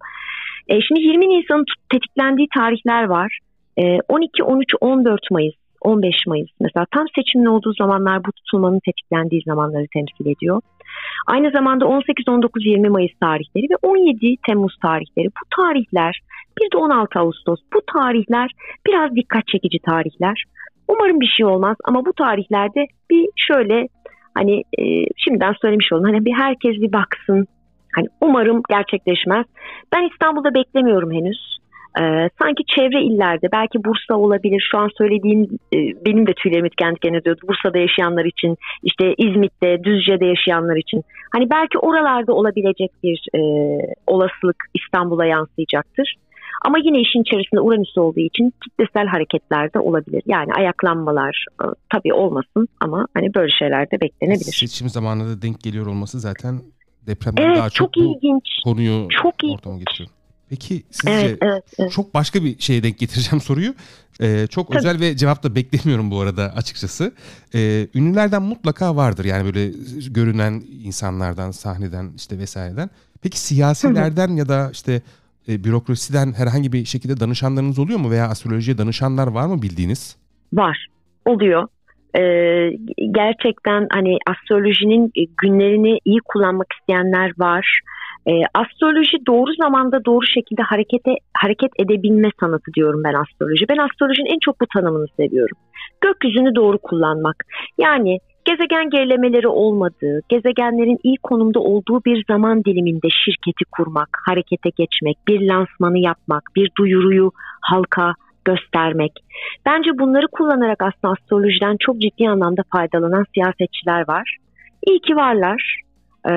E, şimdi 20 Nisan'ın tetiklendiği tarihler var. E, 12, 13, 14 Mayıs 15 Mayıs mesela tam seçimin olduğu zamanlar bu tutulmanın tetiklendiği zamanları temsil ediyor. Aynı zamanda 18, 19, 20 Mayıs tarihleri ve 17 Temmuz tarihleri bu tarihler bir de 16 Ağustos bu tarihler biraz dikkat çekici tarihler. Umarım bir şey olmaz ama bu tarihlerde bir şöyle hani e, şimdiden söylemiş olun hani bir herkes bir baksın. Hani umarım gerçekleşmez. Ben İstanbul'da beklemiyorum henüz. Ee, sanki çevre illerde belki Bursa olabilir şu an söylediğim e, benim de tüylerim diken diken ediyordu Bursa'da yaşayanlar için işte İzmit'te Düzce'de yaşayanlar için hani belki oralarda olabilecek bir e, olasılık İstanbul'a yansıyacaktır. Ama yine işin içerisinde Uranüs olduğu için kitlesel hareketler de olabilir. Yani ayaklanmalar e, tabii olmasın ama hani böyle şeyler de beklenebilir. Seçim zamanında denk geliyor olması zaten depremden evet, daha çok, çok ilginç. konuyu çok ortama getiriyor. Peki sizce evet, evet, evet. çok başka bir şeye denk getireceğim soruyu. Ee, çok Tabii. özel ve cevap da beklemiyorum bu arada açıkçası. Ee, ünlülerden mutlaka vardır yani böyle görünen insanlardan, sahneden işte vesaireden. Peki siyasilerden ya da işte e, bürokrasiden herhangi bir şekilde danışanlarınız oluyor mu veya astrolojiye danışanlar var mı bildiğiniz? Var, oluyor. Ee, gerçekten hani astrolojinin günlerini iyi kullanmak isteyenler var. E, astroloji doğru zamanda doğru şekilde harekete hareket edebilme sanatı diyorum ben astroloji. Ben astrolojinin en çok bu tanımını seviyorum. Gökyüzünü doğru kullanmak. Yani gezegen gerilemeleri olmadığı, gezegenlerin iyi konumda olduğu bir zaman diliminde şirketi kurmak, harekete geçmek, bir lansmanı yapmak, bir duyuruyu halka göstermek. Bence bunları kullanarak aslında astrolojiden çok ciddi anlamda faydalanan siyasetçiler var. İyi ki varlar e,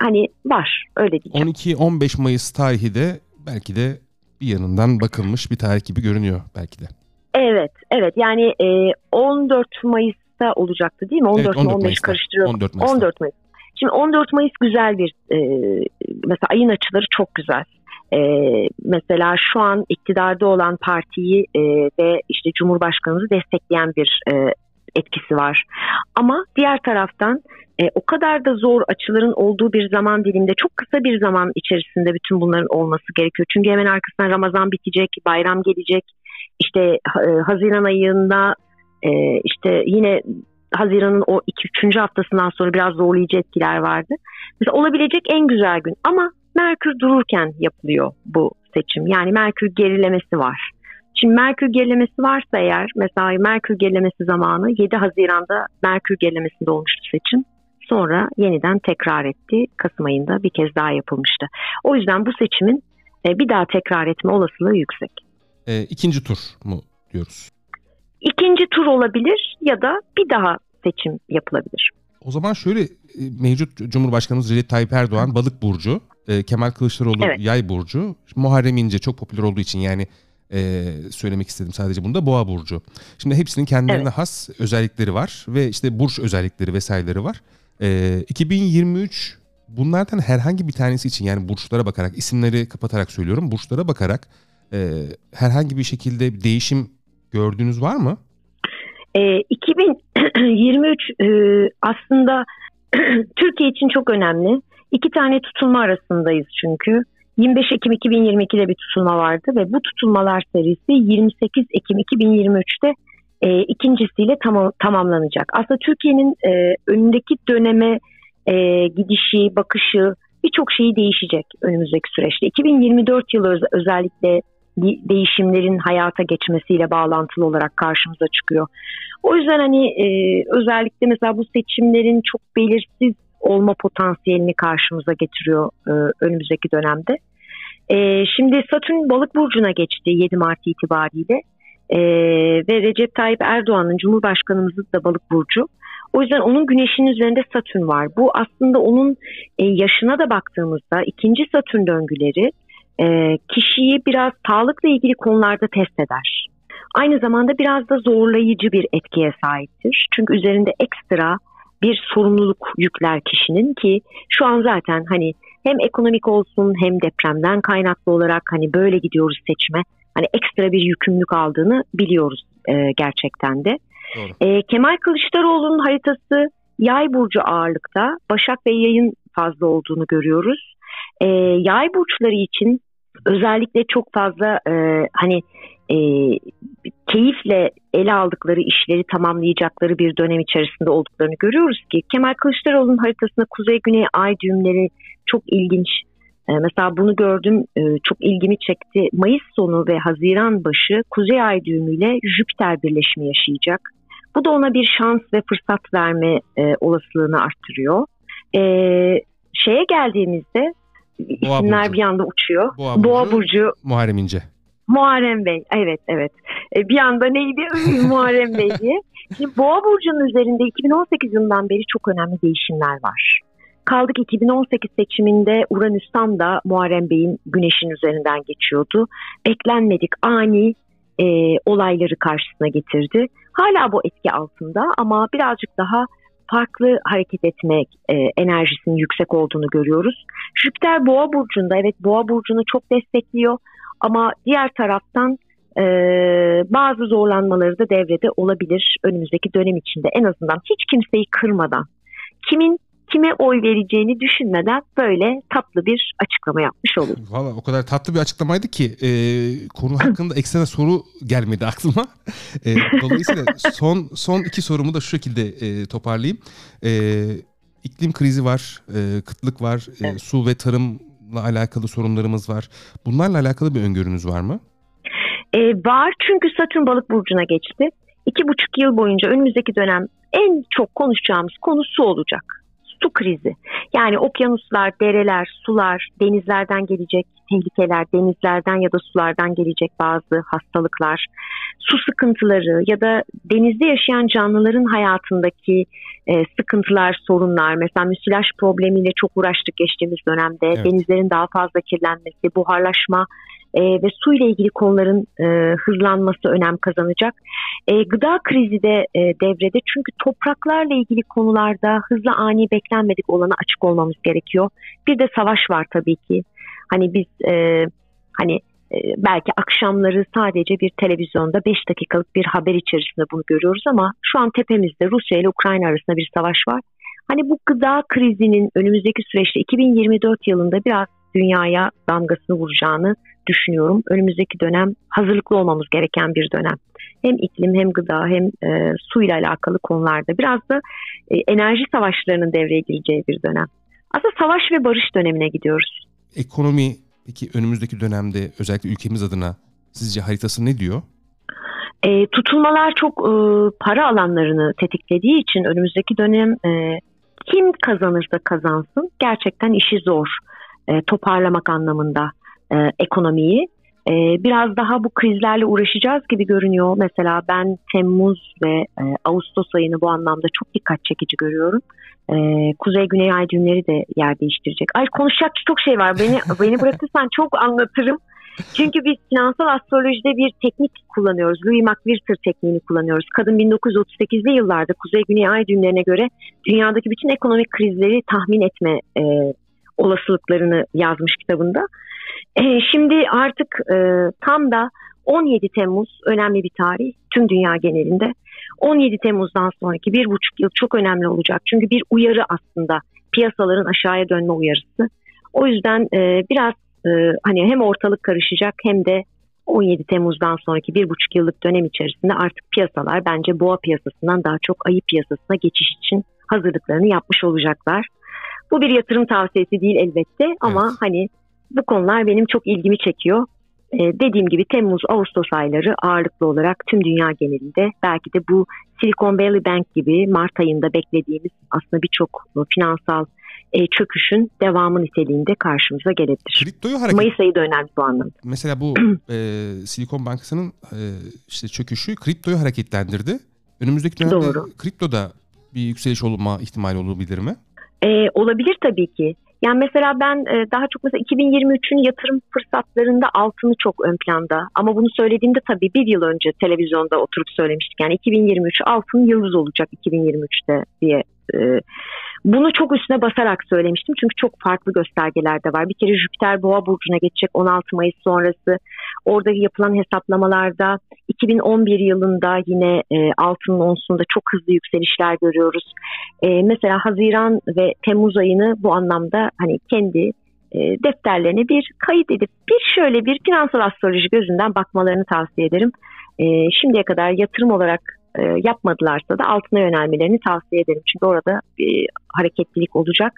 hani var öyle diyeceğim. 12-15 Mayıs tarihi de belki de bir yanından bakılmış bir tarih gibi görünüyor belki de. Evet, evet. Yani e, 14 Mayıs'ta olacaktı değil mi? 14 evet, 14 15 Mayıs'ta. karıştırıyorum. 14 Mayıs'ta. 14 Mayıs. Şimdi 14 Mayıs güzel bir e, mesela ayın açıları çok güzel. E, mesela şu an iktidarda olan partiyi e, ve işte Cumhurbaşkanımızı destekleyen bir e, etkisi var. Ama diğer taraftan e, o kadar da zor açıların olduğu bir zaman dilimde çok kısa bir zaman içerisinde bütün bunların olması gerekiyor. Çünkü hemen arkasından Ramazan bitecek, bayram gelecek. İşte e, Haziran ayında e, işte yine Haziran'ın o 2-3. haftasından sonra biraz zorlayıcı etkiler vardı. Mesela olabilecek en güzel gün ama Merkür dururken yapılıyor bu seçim. Yani Merkür gerilemesi var. Şimdi Merkür gerilemesi varsa eğer mesela Merkür gerilemesi zamanı 7 Haziran'da Merkür gerilemesinde olmuştu seçim. Sonra yeniden tekrar etti. Kasım ayında bir kez daha yapılmıştı. O yüzden bu seçimin e, bir daha tekrar etme olasılığı yüksek. E, ikinci tur mu diyoruz? İkinci tur olabilir ya da bir daha seçim yapılabilir. O zaman şöyle e, mevcut Cumhurbaşkanımız Recep Tayyip Erdoğan balık burcu, e, Kemal Kılıçdaroğlu evet. yay burcu, Muharrem İnce çok popüler olduğu için yani e, söylemek istedim sadece bunda boğa burcu. Şimdi hepsinin kendilerine evet. has özellikleri var ve işte burç özellikleri vesaireleri var. E, 2023 bunlardan herhangi bir tanesi için yani burçlara bakarak isimleri kapatarak söylüyorum burçlara bakarak e, herhangi bir şekilde bir değişim gördüğünüz var mı? E, 2023 e, aslında Türkiye için çok önemli. İki tane tutulma arasındayız çünkü. 25 Ekim 2022'de bir tutulma vardı ve bu tutulmalar serisi 28 Ekim 2023'te e, ikincisiyle tam, tamamlanacak. Aslında Türkiye'nin e, önündeki döneme e, gidişi, bakışı birçok şeyi değişecek önümüzdeki süreçte. 2024 yılı öz, özellikle değişimlerin hayata geçmesiyle bağlantılı olarak karşımıza çıkıyor. O yüzden hani e, özellikle mesela bu seçimlerin çok belirsiz olma potansiyelini karşımıza getiriyor e, önümüzdeki dönemde. E, şimdi Satürn balık burcuna geçti 7 Mart itibariyle e, ve Recep Tayyip Erdoğan'ın Cumhurbaşkanımızın da balık burcu. O yüzden onun güneşin üzerinde Satürn var. Bu aslında onun e, yaşına da baktığımızda ikinci Satürn döngüleri e, kişiyi biraz sağlıkla ilgili konularda test eder. Aynı zamanda biraz da zorlayıcı bir etkiye sahiptir. Çünkü üzerinde ekstra bir sorumluluk yükler kişinin ki şu an zaten hani hem ekonomik olsun hem depremden kaynaklı olarak hani böyle gidiyoruz seçime. Hani ekstra bir yükümlülük aldığını biliyoruz e, gerçekten de. E, Kemal Kılıçdaroğlu'nun haritası yay burcu ağırlıkta. Başak ve yayın fazla olduğunu görüyoruz. E, yay burçları için özellikle çok fazla e, hani e, keyifle ele aldıkları işleri tamamlayacakları bir dönem içerisinde olduklarını görüyoruz ki Kemal Kılıçdaroğlu'nun haritasında kuzey güney ay düğümleri çok ilginç. E, mesela bunu gördüm e, çok ilgimi çekti. Mayıs sonu ve Haziran başı kuzey ay düğümüyle Jüpiter birleşimi yaşayacak. Bu da ona bir şans ve fırsat verme e, olasılığını arttırıyor. E, şeye geldiğimizde Boğa isimler Burcu. bir anda uçuyor. Boğa Burcu, Boğa Burcu Muharrem İnce. Muharrem Bey, evet evet. E, bir anda neydi Muharrem Bey diye. Şimdi Boğa Burcu'nun üzerinde 2018 yılından beri çok önemli değişimler var. Kaldık 2018 seçiminde Uranüs tam da Muharrem Bey'in güneşin üzerinden geçiyordu. Beklenmedik ani e, olayları karşısına getirdi. Hala bu etki altında ama birazcık daha farklı hareket etmek e, enerjisinin yüksek olduğunu görüyoruz. Jüpiter Boğa burcunda evet Boğa burcunu çok destekliyor ama diğer taraftan e, bazı zorlanmaları da devrede olabilir önümüzdeki dönem içinde en azından hiç kimseyi kırmadan kimin kime oy vereceğini düşünmeden böyle tatlı bir açıklama yapmış olur. Valla o kadar tatlı bir açıklamaydı ki e, konu hakkında ekstra soru gelmedi aklıma. E, dolayısıyla son son iki sorumu da şu şekilde e, toparlayayım. E, iklim krizi var, e, kıtlık var, e, evet. su ve tarımla alakalı sorunlarımız var. Bunlarla alakalı bir öngörünüz var mı? E, var çünkü Satürn balık burcuna geçti. İki buçuk yıl boyunca önümüzdeki dönem en çok konuşacağımız konu su olacak su krizi. Yani okyanuslar, dereler, sular, denizlerden gelecek tehlikeler, denizlerden ya da sulardan gelecek bazı hastalıklar, su sıkıntıları ya da denizde yaşayan canlıların hayatındaki e, sıkıntılar, sorunlar. Mesela müsilaj problemiyle çok uğraştık geçtiğimiz dönemde. Evet. Denizlerin daha fazla kirlenmesi, buharlaşma e, ve su ile ilgili konuların e, hızlanması önem kazanacak. E, gıda krizi de e, devrede çünkü topraklarla ilgili konularda hızlı ani beklenmedik olana açık olmamız gerekiyor. Bir de savaş var tabii ki. Hani biz e, hani belki akşamları sadece bir televizyonda 5 dakikalık bir haber içerisinde bunu görüyoruz ama şu an tepemizde Rusya ile Ukrayna arasında bir savaş var. Hani bu gıda krizinin önümüzdeki süreçte 2024 yılında biraz dünyaya damgasını vuracağını düşünüyorum. Önümüzdeki dönem hazırlıklı olmamız gereken bir dönem. Hem iklim hem gıda hem e, su ile alakalı konularda biraz da e, enerji savaşlarının devreye gireceği bir dönem. Aslında savaş ve barış dönemine gidiyoruz. Ekonomi peki önümüzdeki dönemde özellikle ülkemiz adına sizce haritası ne diyor? E, tutulmalar çok e, para alanlarını tetiklediği için önümüzdeki dönem e, kim kazanırsa kazansın gerçekten işi zor e, toparlamak anlamında e, ekonomiyi. E, biraz daha bu krizlerle uğraşacağız gibi görünüyor. Mesela ben Temmuz ve e, Ağustos ayını bu anlamda çok dikkat çekici görüyorum. E, Kuzey-Güney ay düğümleri de yer değiştirecek. Ay konuşacak çok şey var. Beni beni bırakırsan çok anlatırım. Çünkü biz finansal astrolojide bir teknik kullanıyoruz. Louis McWhirter tekniğini kullanıyoruz. Kadın 1938'li yıllarda Kuzey Güney Ay düğümlerine göre dünyadaki bütün ekonomik krizleri tahmin etme e, olasılıklarını yazmış kitabında. E, şimdi artık e, tam da 17 Temmuz önemli bir tarih tüm dünya genelinde. 17 Temmuz'dan sonraki bir buçuk yıl çok önemli olacak. Çünkü bir uyarı aslında piyasaların aşağıya dönme uyarısı. O yüzden e, biraz e, hani hem ortalık karışacak hem de 17 Temmuz'dan sonraki bir buçuk yıllık dönem içerisinde artık piyasalar bence boğa piyasasından daha çok ayı piyasasına geçiş için hazırlıklarını yapmış olacaklar. Bu bir yatırım tavsiyesi değil elbette ama evet. hani bu konular benim çok ilgimi çekiyor. Ee, dediğim gibi Temmuz-Ağustos ayları ağırlıklı olarak tüm dünya genelinde belki de bu Silicon Valley Bank gibi Mart ayında beklediğimiz aslında birçok finansal e, çöküşün devamı niteliğinde karşımıza gelebilir. Kriptoyu hareket... Mayıs ayı da önemli bu anlamda. Mesela bu e, Silikon Bankası'nın e, işte çöküşü kriptoyu hareketlendirdi. Önümüzdeki dönemde Doğru. kriptoda bir yükseliş olma ihtimali olabilir mi? E, olabilir tabii ki. Yani mesela ben e, daha çok mesela 2023'ün yatırım fırsatlarında altını çok ön planda. Ama bunu söylediğimde tabii bir yıl önce televizyonda oturup söylemiştik. Yani 2023 altın yıldız olacak 2023'te diye e, bunu çok üstüne basarak söylemiştim çünkü çok farklı göstergeler de var. Bir kere Jüpiter Boğa burcuna geçecek 16 Mayıs sonrası. Orada yapılan hesaplamalarda 2011 yılında yine e, altının onsunda çok hızlı yükselişler görüyoruz. E, mesela Haziran ve Temmuz ayını bu anlamda hani kendi e, defterlerine bir kayıt edip bir şöyle bir finansal astroloji gözünden bakmalarını tavsiye ederim. E, şimdiye kadar yatırım olarak e, yapmadılarsa da altına yönelmelerini tavsiye ederim. Çünkü orada bir hareketlilik olacak.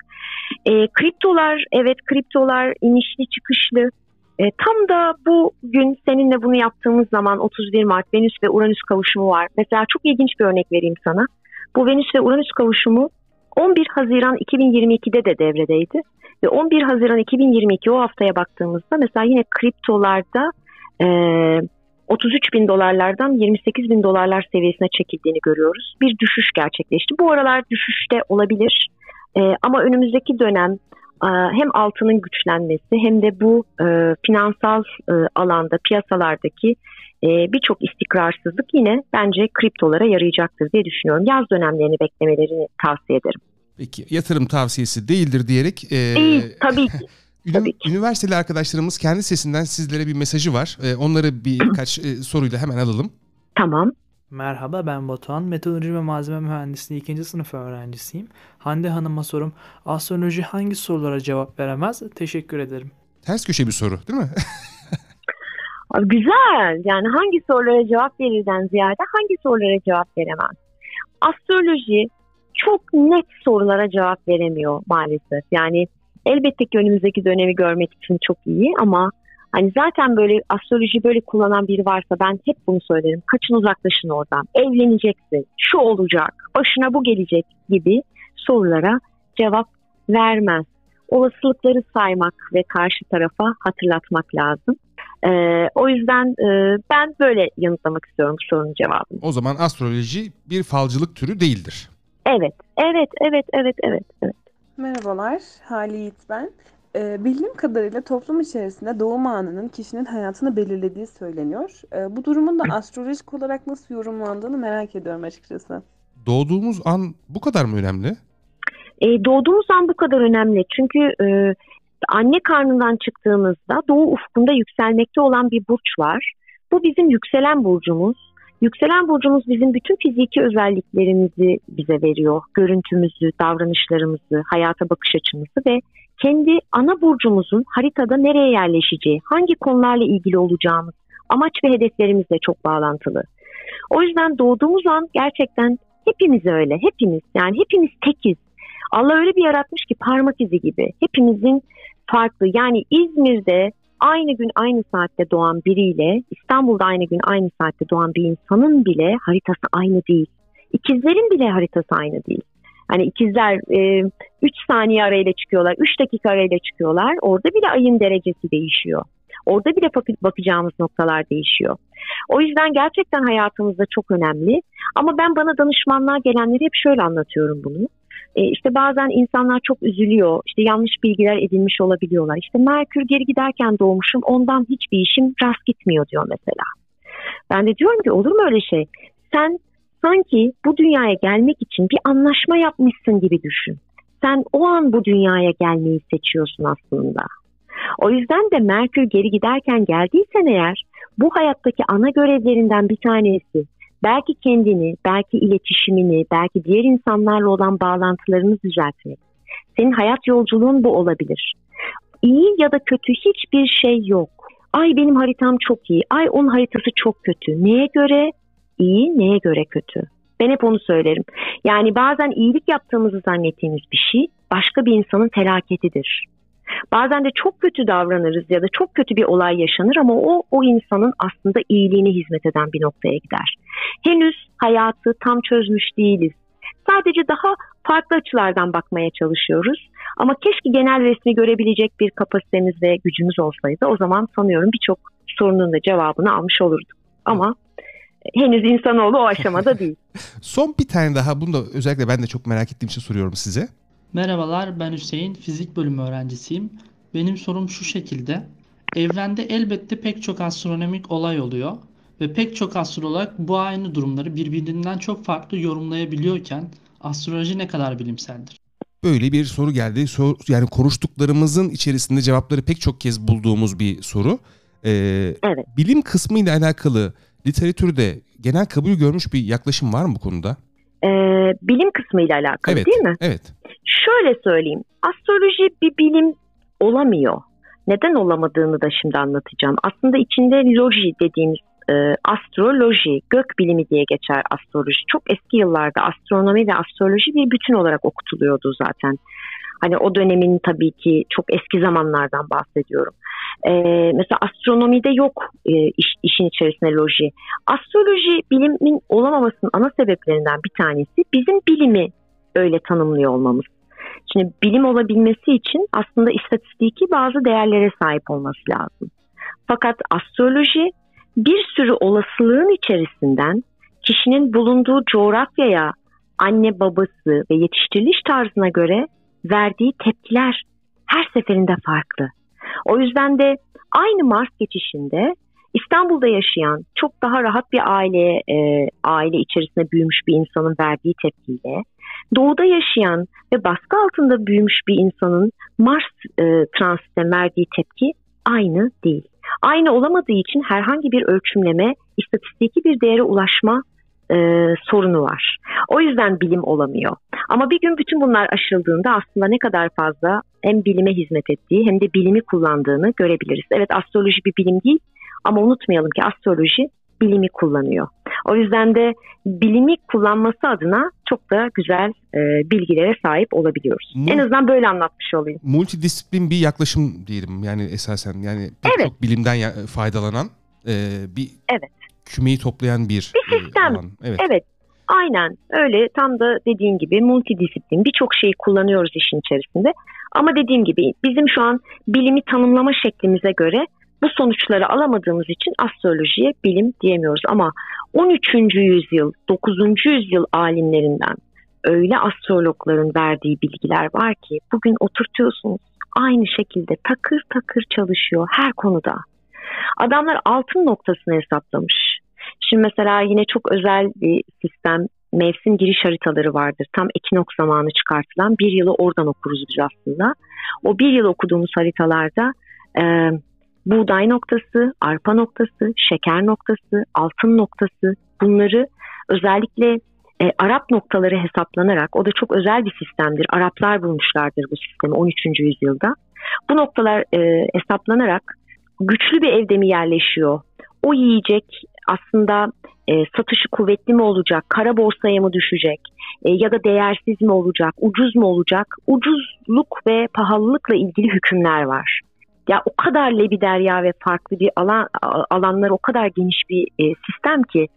E, kriptolar, evet kriptolar inişli çıkışlı. E, tam da bu gün seninle bunu yaptığımız zaman 31 Mart Venüs ve Uranüs kavuşumu var. Mesela çok ilginç bir örnek vereyim sana. Bu Venüs ve Uranüs kavuşumu 11 Haziran 2022'de de devredeydi. Ve 11 Haziran 2022 o haftaya baktığımızda mesela yine kriptolarda e, 33 bin dolarlardan 28 bin dolarlar seviyesine çekildiğini görüyoruz. Bir düşüş gerçekleşti. Bu aralar düşüşte olabilir e, ama önümüzdeki dönem e, hem altının güçlenmesi hem de bu e, finansal e, alanda piyasalardaki e, birçok istikrarsızlık yine bence kriptolara yarayacaktır diye düşünüyorum. Yaz dönemlerini beklemelerini tavsiye ederim. Peki yatırım tavsiyesi değildir diyerek... E, Değil tabii ki. Ünü, üniversiteli arkadaşlarımız kendi sesinden sizlere bir mesajı var. Ee, onları birkaç e, soruyla hemen alalım. Tamam. Merhaba ben Batuhan. Metalurji ve malzeme mühendisliği ikinci sınıf öğrencisiyim. Hande Hanım'a sorum. Astroloji hangi sorulara cevap veremez? Teşekkür ederim. Ters köşe bir soru değil mi? Abi güzel. Yani hangi sorulara cevap verirden ziyade hangi sorulara cevap veremez? Astroloji çok net sorulara cevap veremiyor maalesef. Yani elbette ki önümüzdeki dönemi görmek için çok iyi ama hani zaten böyle astroloji böyle kullanan biri varsa ben hep bunu söylerim. Kaçın uzaklaşın oradan. Evleneceksin. Şu olacak. Başına bu gelecek gibi sorulara cevap vermez. Olasılıkları saymak ve karşı tarafa hatırlatmak lazım. Ee, o yüzden e, ben böyle yanıtlamak istiyorum bu sorunun cevabını. O zaman astroloji bir falcılık türü değildir. Evet, evet, evet, evet, evet, evet. Merhabalar, Hali Yiğit ben. E, bildiğim kadarıyla toplum içerisinde doğum anının kişinin hayatını belirlediği söyleniyor. E, bu durumun da astrolojik olarak nasıl yorumlandığını merak ediyorum açıkçası. Doğduğumuz an bu kadar mı önemli? E, doğduğumuz an bu kadar önemli. Çünkü e, anne karnından çıktığımızda doğu ufkunda yükselmekte olan bir burç var. Bu bizim yükselen burcumuz. Yükselen burcumuz bizim bütün fiziki özelliklerimizi bize veriyor. Görüntümüzü, davranışlarımızı, hayata bakış açımızı ve kendi ana burcumuzun haritada nereye yerleşeceği, hangi konularla ilgili olacağımız, amaç ve hedeflerimizle çok bağlantılı. O yüzden doğduğumuz an gerçekten hepimiz öyle, hepimiz yani hepimiz tekiz. Allah öyle bir yaratmış ki parmak izi gibi. Hepimizin farklı yani İzmir'de aynı gün aynı saatte doğan biriyle İstanbul'da aynı gün aynı saatte doğan bir insanın bile haritası aynı değil. İkizlerin bile haritası aynı değil. Hani ikizler 3 e, saniye arayla çıkıyorlar, 3 dakika arayla çıkıyorlar. Orada bile ayın derecesi değişiyor. Orada bile bakacağımız noktalar değişiyor. O yüzden gerçekten hayatımızda çok önemli. Ama ben bana danışmanlığa gelenleri hep şöyle anlatıyorum bunu. E, işte bazen insanlar çok üzülüyor. İşte yanlış bilgiler edinmiş olabiliyorlar. İşte Merkür geri giderken doğmuşum ondan hiçbir işim rast gitmiyor diyor mesela. Ben de diyorum ki olur mu öyle şey? Sen sanki bu dünyaya gelmek için bir anlaşma yapmışsın gibi düşün. Sen o an bu dünyaya gelmeyi seçiyorsun aslında. O yüzden de Merkür geri giderken geldiysen eğer bu hayattaki ana görevlerinden bir tanesi belki kendini, belki iletişimini, belki diğer insanlarla olan bağlantılarını düzeltmek. Senin hayat yolculuğun bu olabilir. İyi ya da kötü hiçbir şey yok. Ay benim haritam çok iyi, ay onun haritası çok kötü. Neye göre iyi, neye göre kötü? Ben hep onu söylerim. Yani bazen iyilik yaptığımızı zannettiğimiz bir şey başka bir insanın felaketidir. Bazen de çok kötü davranırız ya da çok kötü bir olay yaşanır ama o o insanın aslında iyiliğine hizmet eden bir noktaya gider. Henüz hayatı tam çözmüş değiliz. Sadece daha farklı açılardan bakmaya çalışıyoruz. Ama keşke genel resmi görebilecek bir kapasitemiz ve gücümüz olsaydı o zaman sanıyorum birçok sorunun da cevabını almış olurduk. Ama henüz insanoğlu o aşamada değil. Son bir tane daha bunu da özellikle ben de çok merak ettiğim için soruyorum size. Merhabalar ben Hüseyin, fizik bölümü öğrencisiyim. Benim sorum şu şekilde. Evrende elbette pek çok astronomik olay oluyor ve pek çok astrolog bu aynı durumları birbirinden çok farklı yorumlayabiliyorken astroloji ne kadar bilimseldir? Böyle bir soru geldi. Sor, yani konuştuklarımızın içerisinde cevapları pek çok kez bulduğumuz bir soru. Ee, evet. Bilim kısmı ile alakalı literatürde genel kabul görmüş bir yaklaşım var mı bu konuda? Ee, bilim kısmı ile alakalı evet, değil mi? Evet. Şöyle söyleyeyim. Astroloji bir bilim olamıyor. Neden olamadığını da şimdi anlatacağım. Aslında içinde loji dediğimiz e, astroloji, gök bilimi diye geçer astroloji. Çok eski yıllarda astronomi ve astroloji bir bütün olarak okutuluyordu zaten. Hani o dönemin tabii ki çok eski zamanlardan bahsediyorum. Ee, mesela astronomide yok e, iş, işin içerisinde loji. Astroloji bilimin olamamasının ana sebeplerinden bir tanesi bizim bilimi öyle tanımlıyor olmamız. Şimdi bilim olabilmesi için aslında istatistiki bazı değerlere sahip olması lazım. Fakat astroloji bir sürü olasılığın içerisinden kişinin bulunduğu coğrafyaya, anne babası ve yetiştiriliş tarzına göre verdiği tepkiler her seferinde farklı. O yüzden de aynı Mars geçişinde İstanbul'da yaşayan çok daha rahat bir aile e, aile içerisinde büyümüş bir insanın verdiği tepkiyle doğuda yaşayan ve baskı altında büyümüş bir insanın Mars e, transite verdiği tepki aynı değil. Aynı olamadığı için herhangi bir ölçümleme, istatistiki bir değere ulaşma e, sorunu var. O yüzden bilim olamıyor. Ama bir gün bütün bunlar aşıldığında aslında ne kadar fazla hem bilime hizmet ettiği hem de bilimi kullandığını görebiliriz. Evet astroloji bir bilim değil ama unutmayalım ki astroloji bilimi kullanıyor. O yüzden de bilimi kullanması adına çok da güzel e, bilgilere sahip olabiliyoruz. Mu- en azından böyle anlatmış olayım. Multidisiplin bir yaklaşım diyelim yani esasen yani pek evet. çok bilimden faydalanan e, bir evet. kümeyi toplayan bir, bir sistem. E, alan. Evet. evet. Aynen öyle tam da dediğin gibi multidisiplin birçok şeyi kullanıyoruz işin içerisinde. Ama dediğim gibi bizim şu an bilimi tanımlama şeklimize göre bu sonuçları alamadığımız için astrolojiye bilim diyemiyoruz. Ama 13. yüzyıl, 9. yüzyıl alimlerinden öyle astrologların verdiği bilgiler var ki bugün oturtuyorsunuz aynı şekilde takır takır çalışıyor her konuda. Adamlar altın noktasını hesaplamış. Şimdi mesela yine çok özel bir sistem mevsim giriş haritaları vardır. Tam ekinok zamanı çıkartılan bir yılı oradan okuruz biz aslında. O bir yıl okuduğumuz haritalarda buğday noktası, arpa noktası, şeker noktası, altın noktası bunları özellikle e, Arap noktaları hesaplanarak o da çok özel bir sistemdir. Araplar bulmuşlardır bu sistemi 13. yüzyılda. Bu noktalar e, hesaplanarak güçlü bir evde mi yerleşiyor? O yiyecek aslında e, satışı kuvvetli mi olacak? Kara borsaya mı düşecek? E, ya da değersiz mi olacak? Ucuz mu olacak? Ucuzluk ve pahalılıkla ilgili hükümler var. Ya o kadar lebi derya ve farklı bir alan alanları o kadar geniş bir e, sistem ki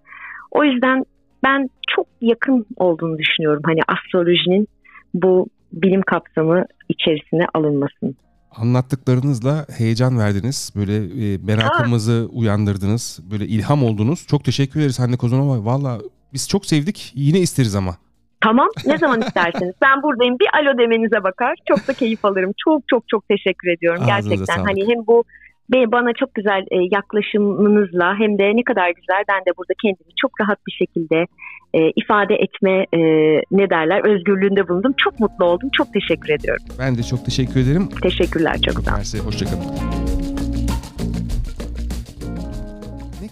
o yüzden ben çok yakın olduğunu düşünüyorum. Hani astrolojinin bu bilim kapsamı içerisine alınmasını. Anlattıklarınızla heyecan verdiniz. Böyle e, merakımızı ha. uyandırdınız. Böyle ilham oldunuz. Çok teşekkür ederiz Hande Kozanova. Valla biz çok sevdik. Yine isteriz ama. Tamam ne zaman isterseniz. Ben buradayım. Bir alo demenize bakar. Çok da keyif alırım. Çok çok çok teşekkür ediyorum. Ağzınıza Gerçekten sağlık. hani hem bu bana çok güzel e, yaklaşımınızla hem de ne kadar güzel ben de burada kendimi çok rahat bir şekilde e, ifade etme e, ne derler özgürlüğünde bulundum. Çok mutlu oldum. Çok teşekkür ediyorum. Ben de çok teşekkür ederim. Teşekkürler çok sağ olun. Hoşçakalın.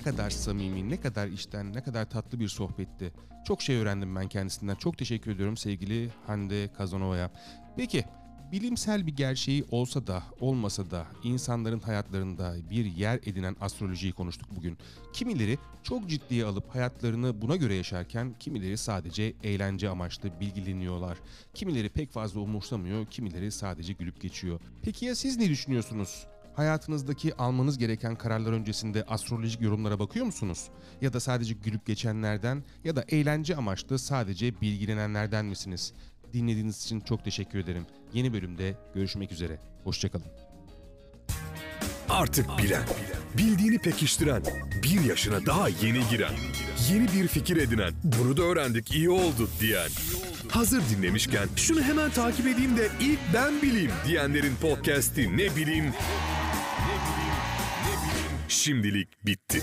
Kadar samimi, ne kadar içten, ne kadar tatlı bir sohbetti. Çok şey öğrendim ben kendisinden. Çok teşekkür ediyorum sevgili Hande Kazanova'ya. Peki Bilimsel bir gerçeği olsa da olmasa da insanların hayatlarında bir yer edinen astrolojiyi konuştuk bugün. Kimileri çok ciddiye alıp hayatlarını buna göre yaşarken kimileri sadece eğlence amaçlı bilgileniyorlar. Kimileri pek fazla umursamıyor, kimileri sadece gülüp geçiyor. Peki ya siz ne düşünüyorsunuz? Hayatınızdaki almanız gereken kararlar öncesinde astrolojik yorumlara bakıyor musunuz? Ya da sadece gülüp geçenlerden ya da eğlence amaçlı sadece bilgilenenlerden misiniz? Dinlediğiniz için çok teşekkür ederim. Yeni bölümde görüşmek üzere. Hoşçakalın. Artık bilen, bildiğini pekiştiren, bir yaşına daha yeni giren, yeni bir fikir edinen, bunu da öğrendik iyi oldu diyen, hazır dinlemişken şunu hemen takip edeyim de ilk ben bileyim diyenlerin podcast'i ne bileyim, şimdilik bitti.